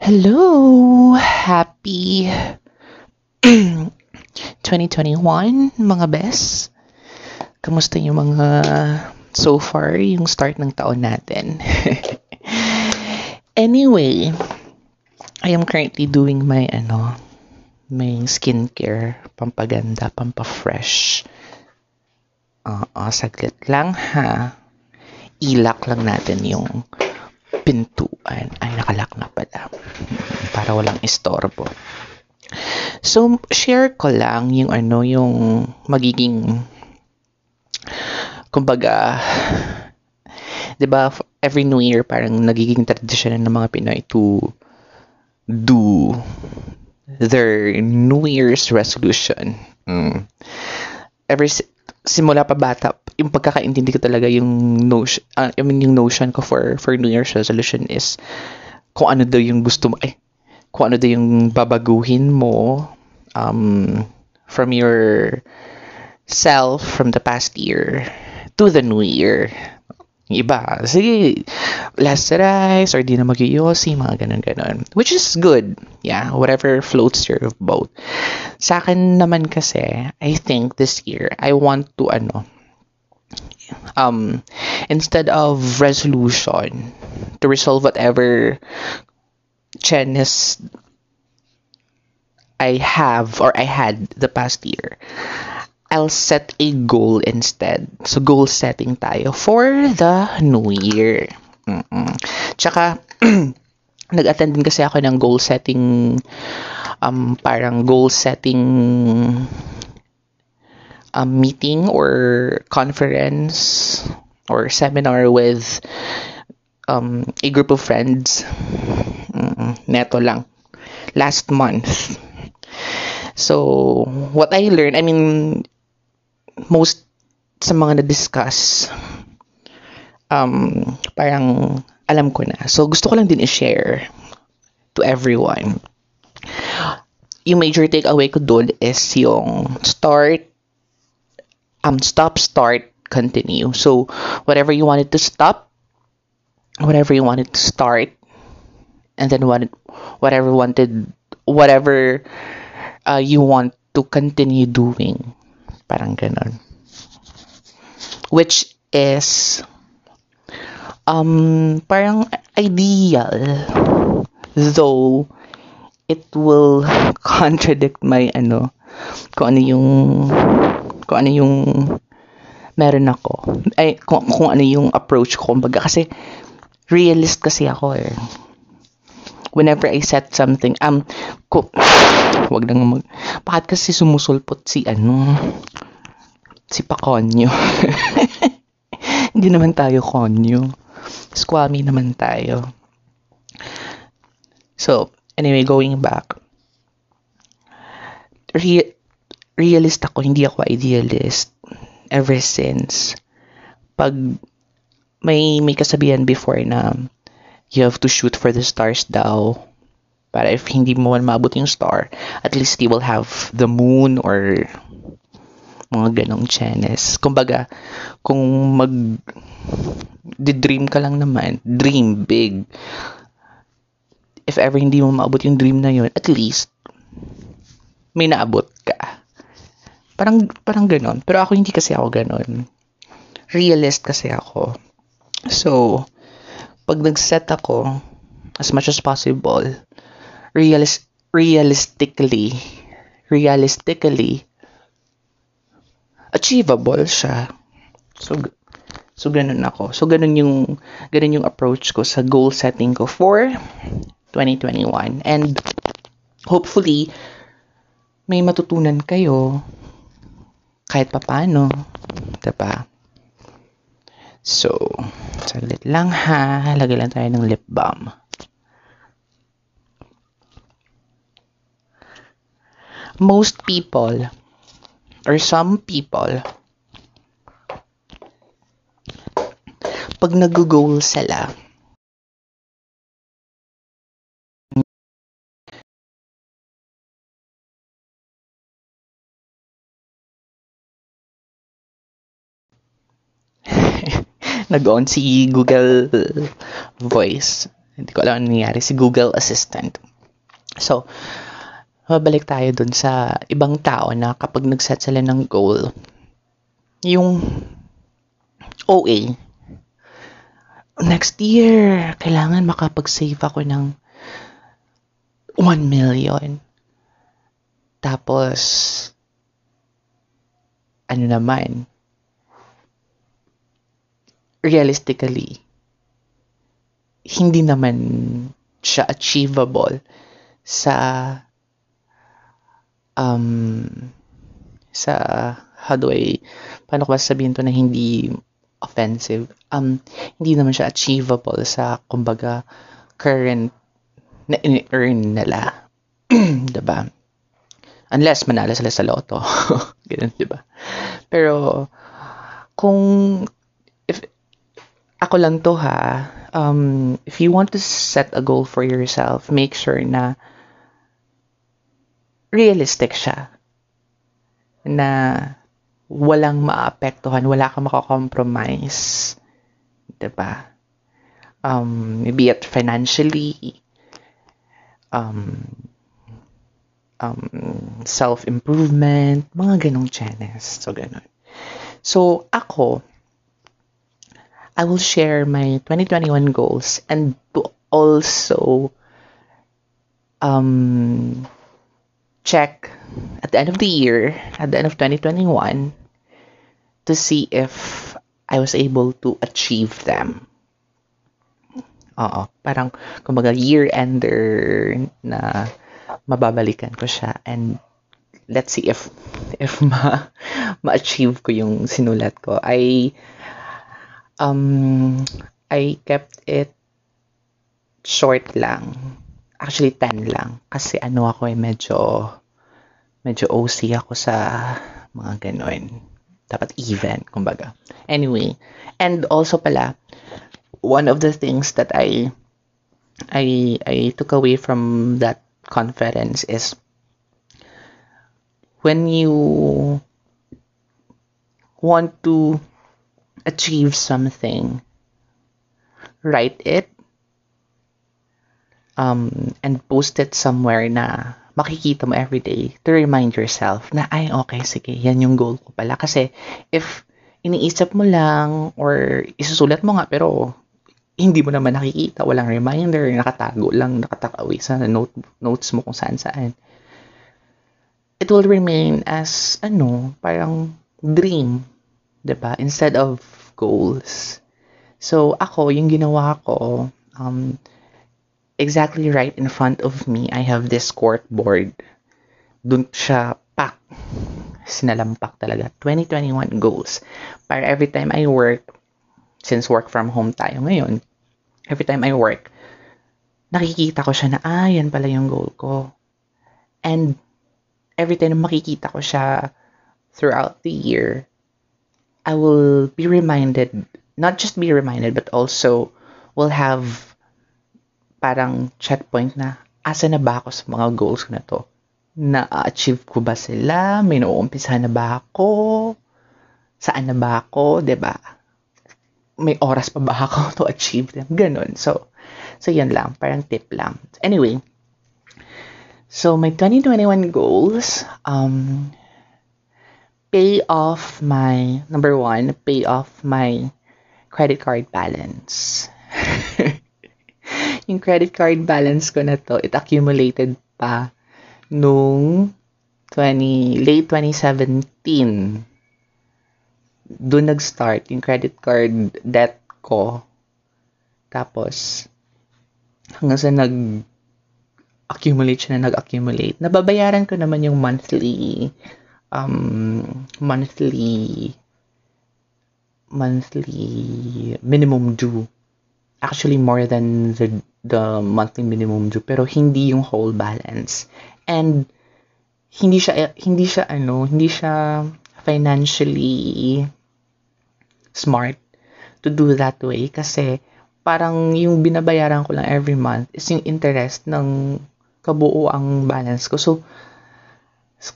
Hello! Happy 2021, mga best. Kamusta yung mga so far, yung start ng taon natin? anyway, I am currently doing my, ano, my skincare, pampaganda, pampafresh. Oo, uh, saglit lang ha. Ilak lang natin yung pintuan. Ay, nakalak na pala. Para walang istorbo. So, share ko lang yung ano, yung magiging, kumbaga, di ba, every New Year, parang nagiging tradition ng mga Pinoy to do their New Year's resolution. Mm. Ever simula pa bata, yung pagkakaintindi ko talaga yung notion, uh, I mean, yung notion ko for, for New Year's resolution is kung ano daw yung gusto mo, eh, kung ano daw yung babaguhin mo um, from your self from the past year to the new year. Iba, sige, less rice or di na mag-yosi, mga ganun-ganun. Which is good. Yeah, whatever floats your boat. Sa akin naman kasi, I think this year, I want to, ano, um, instead of resolution, to resolve whatever Chinese I have or I had the past year, I'll set a goal instead. So, goal setting tayo for the new year. Mm-mm. Tsaka, nag-attend din kasi ako ng goal setting, um, parang goal setting um, meeting or conference or seminar with um, a group of friends. Mm, neto lang. Last month. So, what I learned, I mean, most sa mga na-discuss, um, parang alam ko na. So, gusto ko lang din i-share to everyone. Yung major takeaway ko doon is yung start, um, stop, start, continue. So, whatever you wanted to stop, whatever you wanted to start, and then what, whatever wanted, whatever uh, you want to continue doing. Parang ganon. Which is, um, parang ideal. Though, it will contradict my, ano, kung ano yung, kung ano yung meron ako. Ay, kung, kung ano yung approach ko. Kumbaga, kasi, realist kasi ako eh whenever I set something, um, ko, wag nang mag, bakit kasi sumusulpot si, ano, si Pakonyo. Hindi naman tayo konyo. Squammy naman tayo. So, anyway, going back. Re- realist ako, hindi ako idealist. Ever since. Pag may, may kasabihan before na you have to shoot for the stars daw. Para if hindi mo man maabot yung star, at least you will have the moon or mga ganong channels. Kumbaga, kung mag di-dream ka lang naman, dream big. If ever hindi mo maabot yung dream na yun, at least may naabot ka. Parang parang ganon. Pero ako hindi kasi ako ganon. Realist kasi ako. So, pag nag-set ako, as much as possible, realis- realistically, realistically, achievable siya. So, so ganun ako. So, ganun yung, ganun yung approach ko sa goal setting ko for 2021. And, hopefully, may matutunan kayo kahit papano. Diba? So, saglit lang ha. Lagay lang tayo ng lip balm. Most people, or some people, pag nag-goal sila, nag-on si Google Voice. Hindi ko alam ano nangyari. Si Google Assistant. So, mabalik tayo dun sa ibang tao na kapag nag-set sila ng goal, yung OA, next year, kailangan makapag-save ako ng 1 million. Tapos, ano naman, realistically, hindi naman siya achievable sa um sa how do I paano ko ba sabihin to na hindi offensive? Um hindi naman siya achievable sa kumbaga current na in-earn nila. 'di ba unless manalo sila sa loto. Ganun 'di ba pero kung ako lang to ha um if you want to set a goal for yourself make sure na realistic siya. Na walang maapektuhan, wala kang makakompromise. ba? Diba? Um, be it financially, um, um, self-improvement, mga ganong chenes. So, ganon. So, ako, I will share my 2021 goals and to also um, check at the end of the year, at the end of 2021, to see if I was able to achieve them. Oo, parang kumbaga year-ender na mababalikan ko siya and let's see if if ma ma-achieve ko yung sinulat ko. I um I kept it short lang Actually, 10 lang. Kasi ano ako eh, medyo, medyo OC ako sa mga ganun. Dapat even, kumbaga. Anyway, and also pala, one of the things that I, I, I took away from that conference is when you want to achieve something, write it um, and post it somewhere na makikita mo everyday to remind yourself na, ay, okay, sige, yan yung goal ko pala. Kasi, if iniisip mo lang or isusulat mo nga pero hindi mo naman nakikita, walang reminder, nakatago lang, nakatakawi sa note, notes mo kung saan saan. It will remain as, ano, parang dream, ba diba? Instead of goals. So, ako, yung ginawa ko, um, exactly right in front of me, I have this court board. Doon siya pack. Sinalampak talaga. 2021 goals. Para every time I work, since work from home tayo ngayon, every time I work, nakikita ko siya na, ah, yan pala yung goal ko. And every time makikita ko siya throughout the year, I will be reminded, not just be reminded, but also will have parang checkpoint na asa na ba ako sa mga goals ko na to? Na-achieve ko ba sila? May nauumpisahan na ba ako? Saan na ba ako? ba? Diba? May oras pa ba ako to achieve them? Ganon. So, so yan lang. Parang tip lang. Anyway, so my 2021 goals, um, pay off my, number one, pay off my credit card balance. yung credit card balance ko na to, it accumulated pa nung 20, late 2017. Doon nag-start yung credit card debt ko. Tapos, hanggang sa nag accumulate siya na nag-accumulate. Nababayaran ko naman yung monthly um, monthly monthly minimum due. Actually more than the the monthly minimum due pero hindi yung whole balance. And hindi siya hindi siya ano, hindi siya financially smart to do that way kasi parang yung binabayaran ko lang every month is yung interest ng kabuuang balance ko. So,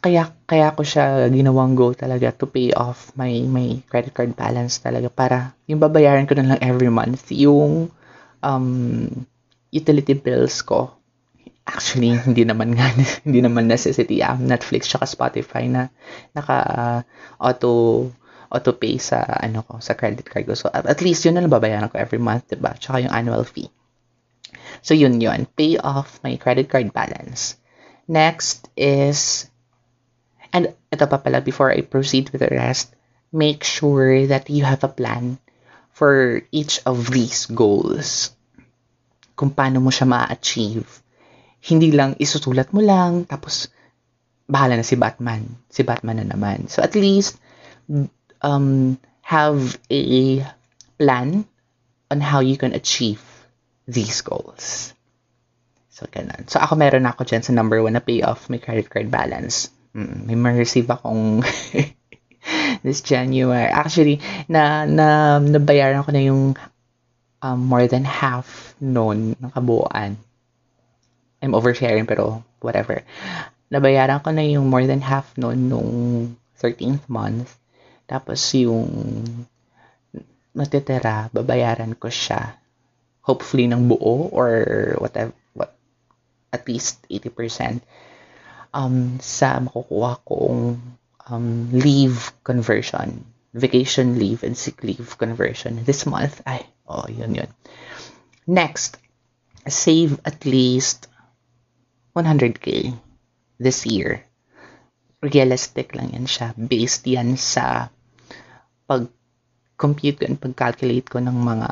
kaya kaya ko siya ginawang goal talaga to pay off my my credit card balance talaga para yung babayaran ko na lang every month yung um utility bills ko, actually, hindi naman nga, hindi naman necessity. Um, Netflix tsaka Spotify na naka uh, auto auto pay sa ano ko sa credit card ko. So at, at least yun na nababayaran ko every month, 'di ba? Tsaka yung annual fee. So yun yun, pay off my credit card balance. Next is and ito pa pala before I proceed with the rest, make sure that you have a plan for each of these goals. Kung paano mo siya ma-achieve. Hindi lang isusulat mo lang, tapos bahala na si Batman. Si Batman na naman. So at least, um, have a plan on how you can achieve these goals. So, ganun. So, ako meron ako dyan sa number one na pay off my credit card balance. May ma-receive akong this January. Actually, na, na, nabayaran ko na yung um, more than half noon ng kabuuan. I'm oversharing pero whatever. Nabayaran ko na yung more than half noon nung 13th month. Tapos yung matitira, babayaran ko siya. Hopefully ng buo or whatever, what, at least 80% um, sa makukuha kong um, leave conversion, vacation leave and sick leave conversion this month. Ay, oh, yun yun. Next, save at least 100k this year. Realistic lang yan siya. Based yan sa pag-compute ko and pag-calculate ko ng mga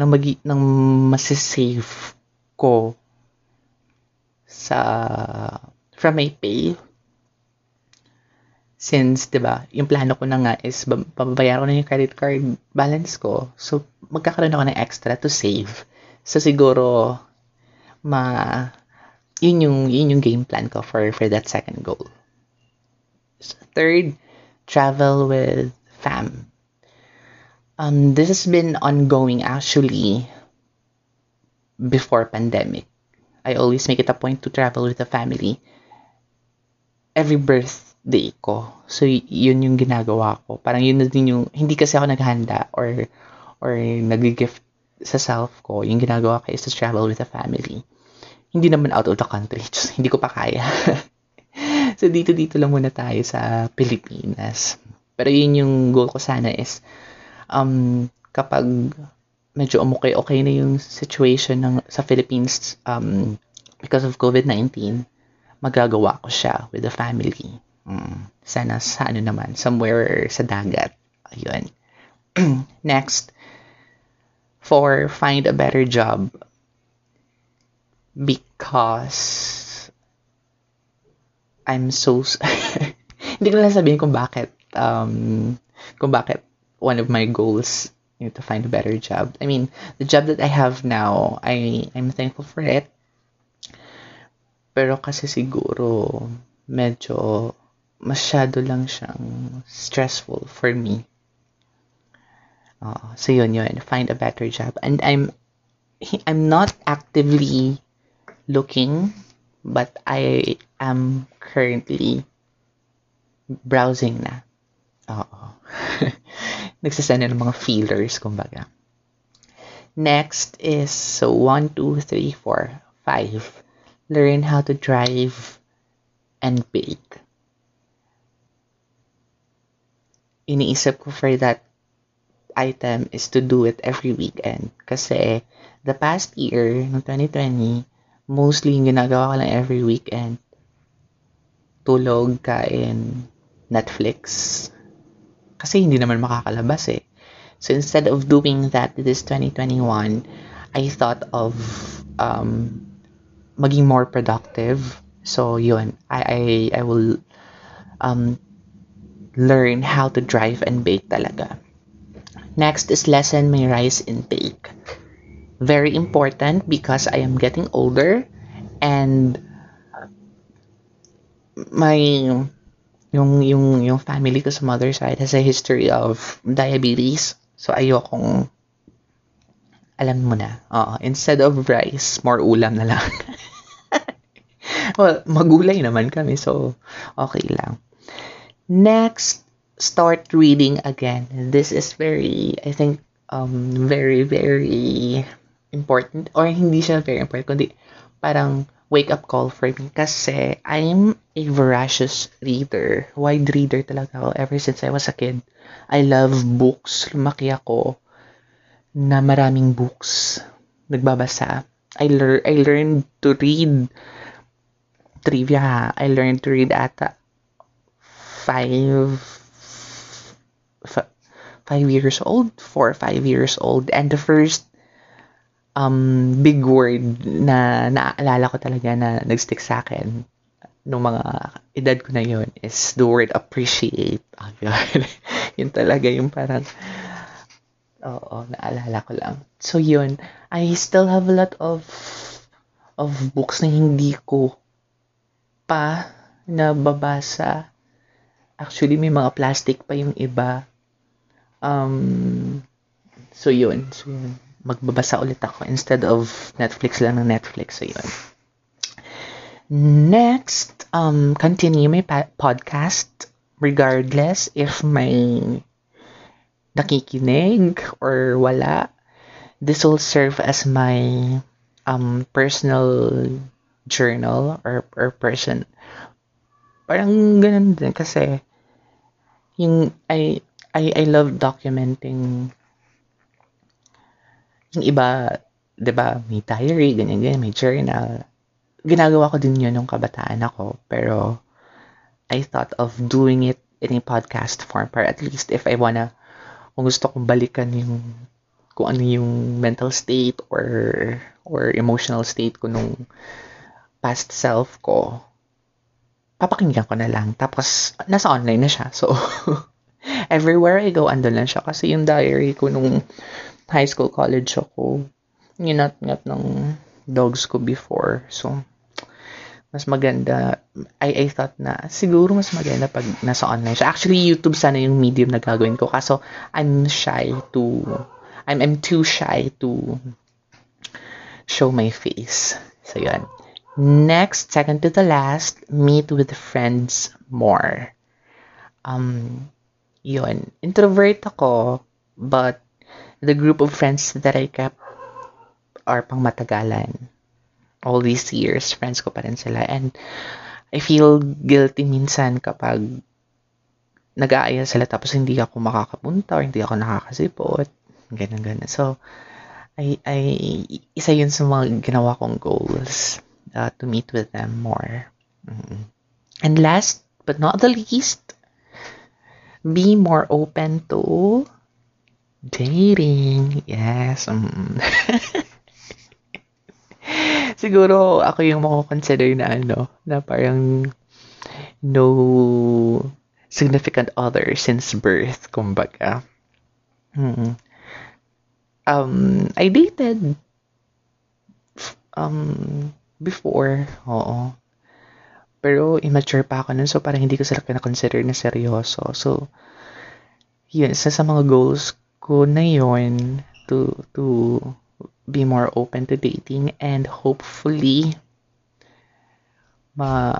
ng, magi, ng masisave ko sa from my pay since, di ba, yung plano ko na nga is pababayaran ko na yung credit card balance ko. So, magkakaroon ako ng extra to save. So, siguro, ma, yun yung, yun yung game plan ko for, for that second goal. So, third, travel with fam. Um, this has been ongoing actually before pandemic. I always make it a point to travel with the family every birth day ko. So, yun yung ginagawa ko. Parang yun na din yung, hindi kasi ako naghanda or, or nag-gift sa self ko. Yung ginagawa ko is to travel with a family. Hindi naman out of the country. Just, hindi ko pa kaya. so, dito-dito lang muna tayo sa Pilipinas. Pero yun yung goal ko sana is, um, kapag medyo umukay-okay na yung situation ng, sa Philippines um, because of COVID-19, magagawa ko siya with the family. Mm, sana sa ano naman, somewhere sa dagat. Ayun. Next, for find a better job because I'm so hindi ko na sabihin kung bakit um kung bakit one of my goals you know, to find a better job. I mean, the job that I have now, I I'm thankful for it. Pero kasi siguro medyo masyado lang siyang stressful for me. Uh, so yun yun, find a better job. And I'm I'm not actively looking, but I am currently browsing na. Oo. Nagsasend na ng mga feelers, kumbaga. Next is, so 1, 2, 3, 4, 5. Learn how to drive and bake. iniisip ko for that item is to do it every weekend. Kasi the past year, no 2020, mostly yung ginagawa ko lang every weekend. Tulog, kain, Netflix. Kasi hindi naman makakalabas eh. So instead of doing that this 2021, I thought of um, maging more productive. So yun, I I, I will um, learn how to drive and bake talaga. Next is lessen my rice intake. Very important because I am getting older and my yung yung yung family ko sa mother side has a history of diabetes. So ayokong alam mo na. Oo, instead of rice, more ulam na lang. well, magulay naman kami, so okay lang. Next, start reading again. This is very, I think, um, very, very important or hindi siya very important kundi parang wake up call for me kasi I'm a voracious reader. Wide reader talaga ako ever since I was a kid. I love books. Lumaki ako na maraming books. Nagbabasa. I, lear I learned to read trivia. I learned to read at five five years old, four or five years old. And the first um, big word na naaalala ko talaga na nagstick sa akin nung mga edad ko na yun is the word appreciate. Yun talaga yung parang oo, naalala ko lang. So yun, I still have a lot of of books na hindi ko pa nababasa. Actually, may mga plastic pa yung iba. Um, so yun. So yun. Magbabasa ulit ako instead of Netflix lang ng Netflix. So yun. Next, um, continue my podcast regardless if may nakikinig or wala. This will serve as my um, personal journal or, or person. Parang ganun din kasi yung I I I love documenting yung iba, 'di ba, may diary, ganyan ganyan, may journal. Ginagawa ko din 'yun nung kabataan ako, pero I thought of doing it in a podcast form para at least if I wanna kung gusto kong balikan yung kung ano yung mental state or or emotional state ko nung past self ko, papakinggan ko na lang. Tapos, nasa online na siya. So, everywhere I go, andun lang siya. Kasi yung diary ko nung high school, college ako, ninat-ngat ng dogs ko before. So, mas maganda. I, I thought na siguro mas maganda pag nasa online siya. Actually, YouTube sana yung medium na gagawin ko. Kaso, I'm shy to, I'm, I'm too shy to show my face. So, yun. Next, second to the last, meet with friends more. Um, yun. Introvert ako, but the group of friends that I kept are pang matagalan. All these years, friends ko pa rin sila. And I feel guilty minsan kapag nag-aaya sila tapos hindi ako makakapunta or hindi ako nakakasipot. Ganun, ganun. So, I, I, isa yun sa mga ginawa kong goals uh, to meet with them more. Mm-hmm. And last but not the least, be more open to dating. Yes. Mm. Siguro ako yung mako-consider na ano, na parang no significant other since birth, kumbaga. Mm-hmm. Um, I dated um before, oo. Pero immature pa ako nun, so parang hindi ko sila kina-consider na seryoso. So, yun, isa sa mga goals ko na yun to, to be more open to dating and hopefully ma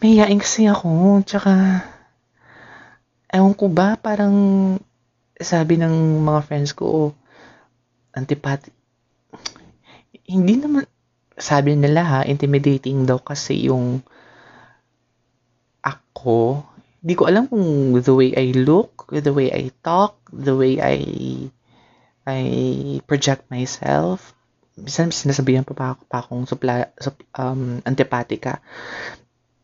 mahihain kasi ako tsaka ewan ko ba parang sabi ng mga friends ko antipati hindi naman sabi nila ha, intimidating daw kasi yung ako. Hindi ko alam kung the way I look, the way I talk, the way I I project myself. Minsan sinasabihan pa, pa, pa akong supla, sup, um, antipatika.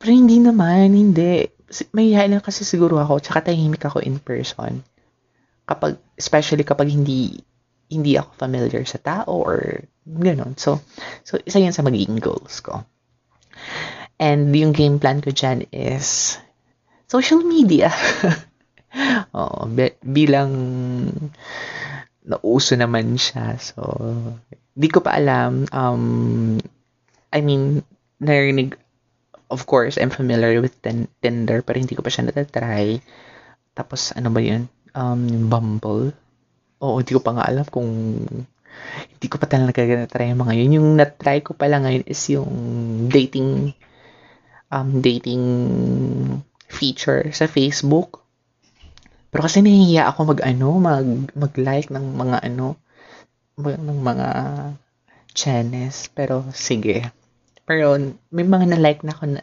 Pero hindi naman, hindi. May lang kasi siguro ako, tsaka tahimik ako in person. Kapag, especially kapag hindi hindi ako familiar sa tao or gano'n. So, so isa yan sa magiging goals ko. And yung game plan ko dyan is social media. Oo, bilang nauso naman siya. So, di ko pa alam. Um, I mean, narinig, of course, I'm familiar with ten- Tinder, pero hindi ko pa siya natatry. Tapos, ano ba yun? Um, Bumble Oo, hindi ko pa nga alam kung hindi ko pa talaga na-try yung mga yun. Yung na-try ko pala ngayon is yung dating um, dating feature sa Facebook. Pero kasi nahihiya ako mag ano, mag, mag-like ng mga ano. ng mga chenes. Pero, sige. Pero, may mga na-like na ako na,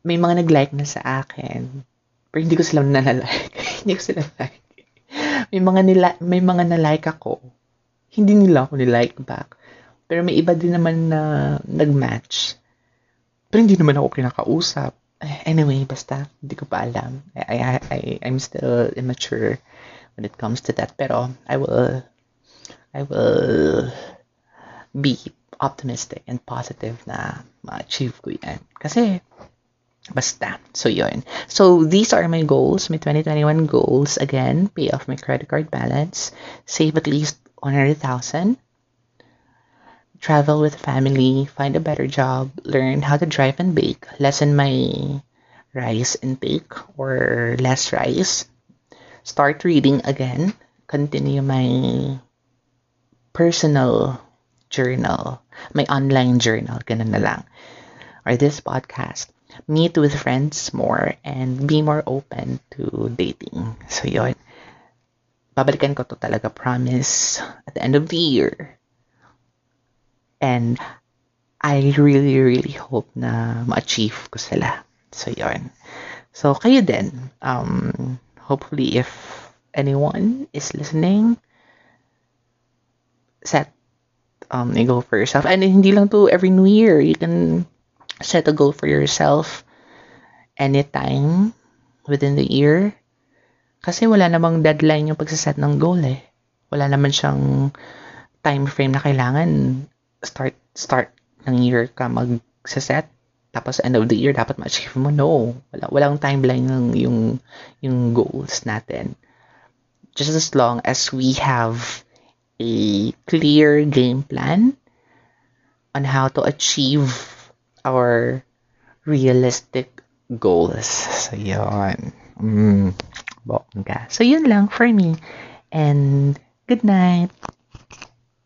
may mga nag-like na sa akin. Pero hindi ko sila na-like. hindi ko sila like. May mga nila, may mga na-like ako. Hindi nila ako ni-like back. Pero may iba din naman na nag-match. Pero hindi naman ako kinakausap. Eh, anyway, basta, hindi ko pa alam. I, I, I, I'm still immature when it comes to that. Pero, I will, I will be optimistic and positive na ma-achieve ko yan. Kasi, basta. So, yun. So, these are my goals, my 2021 goals. Again, pay off my credit card balance, save at least 100,000, travel with family, find a better job, learn how to drive and bake, lessen my rice intake or less rice, start reading again, continue my personal journal, my online journal, ganun na lang, or this podcast, meet with friends more, and be more open to dating. So, yun. Babalikan ko to talaga, promise, at the end of the year And I really, really hope na ma-achieve ko sila. So, yun. So, kayo din. Um, hopefully, if anyone is listening, set um, a goal for yourself. And hindi lang to every new year. You can set a goal for yourself anytime within the year. Kasi wala namang deadline yung pagsaset ng goal eh. Wala naman siyang time frame na kailangan start start ng year ka mag-set tapos end of the year dapat ma-achieve mo. No. Wala walang timeline ng yung yung goals natin. Just as long as we have a clear game plan on how to achieve our realistic goals. So yun. Mm, bongga. So yun lang for me. And good night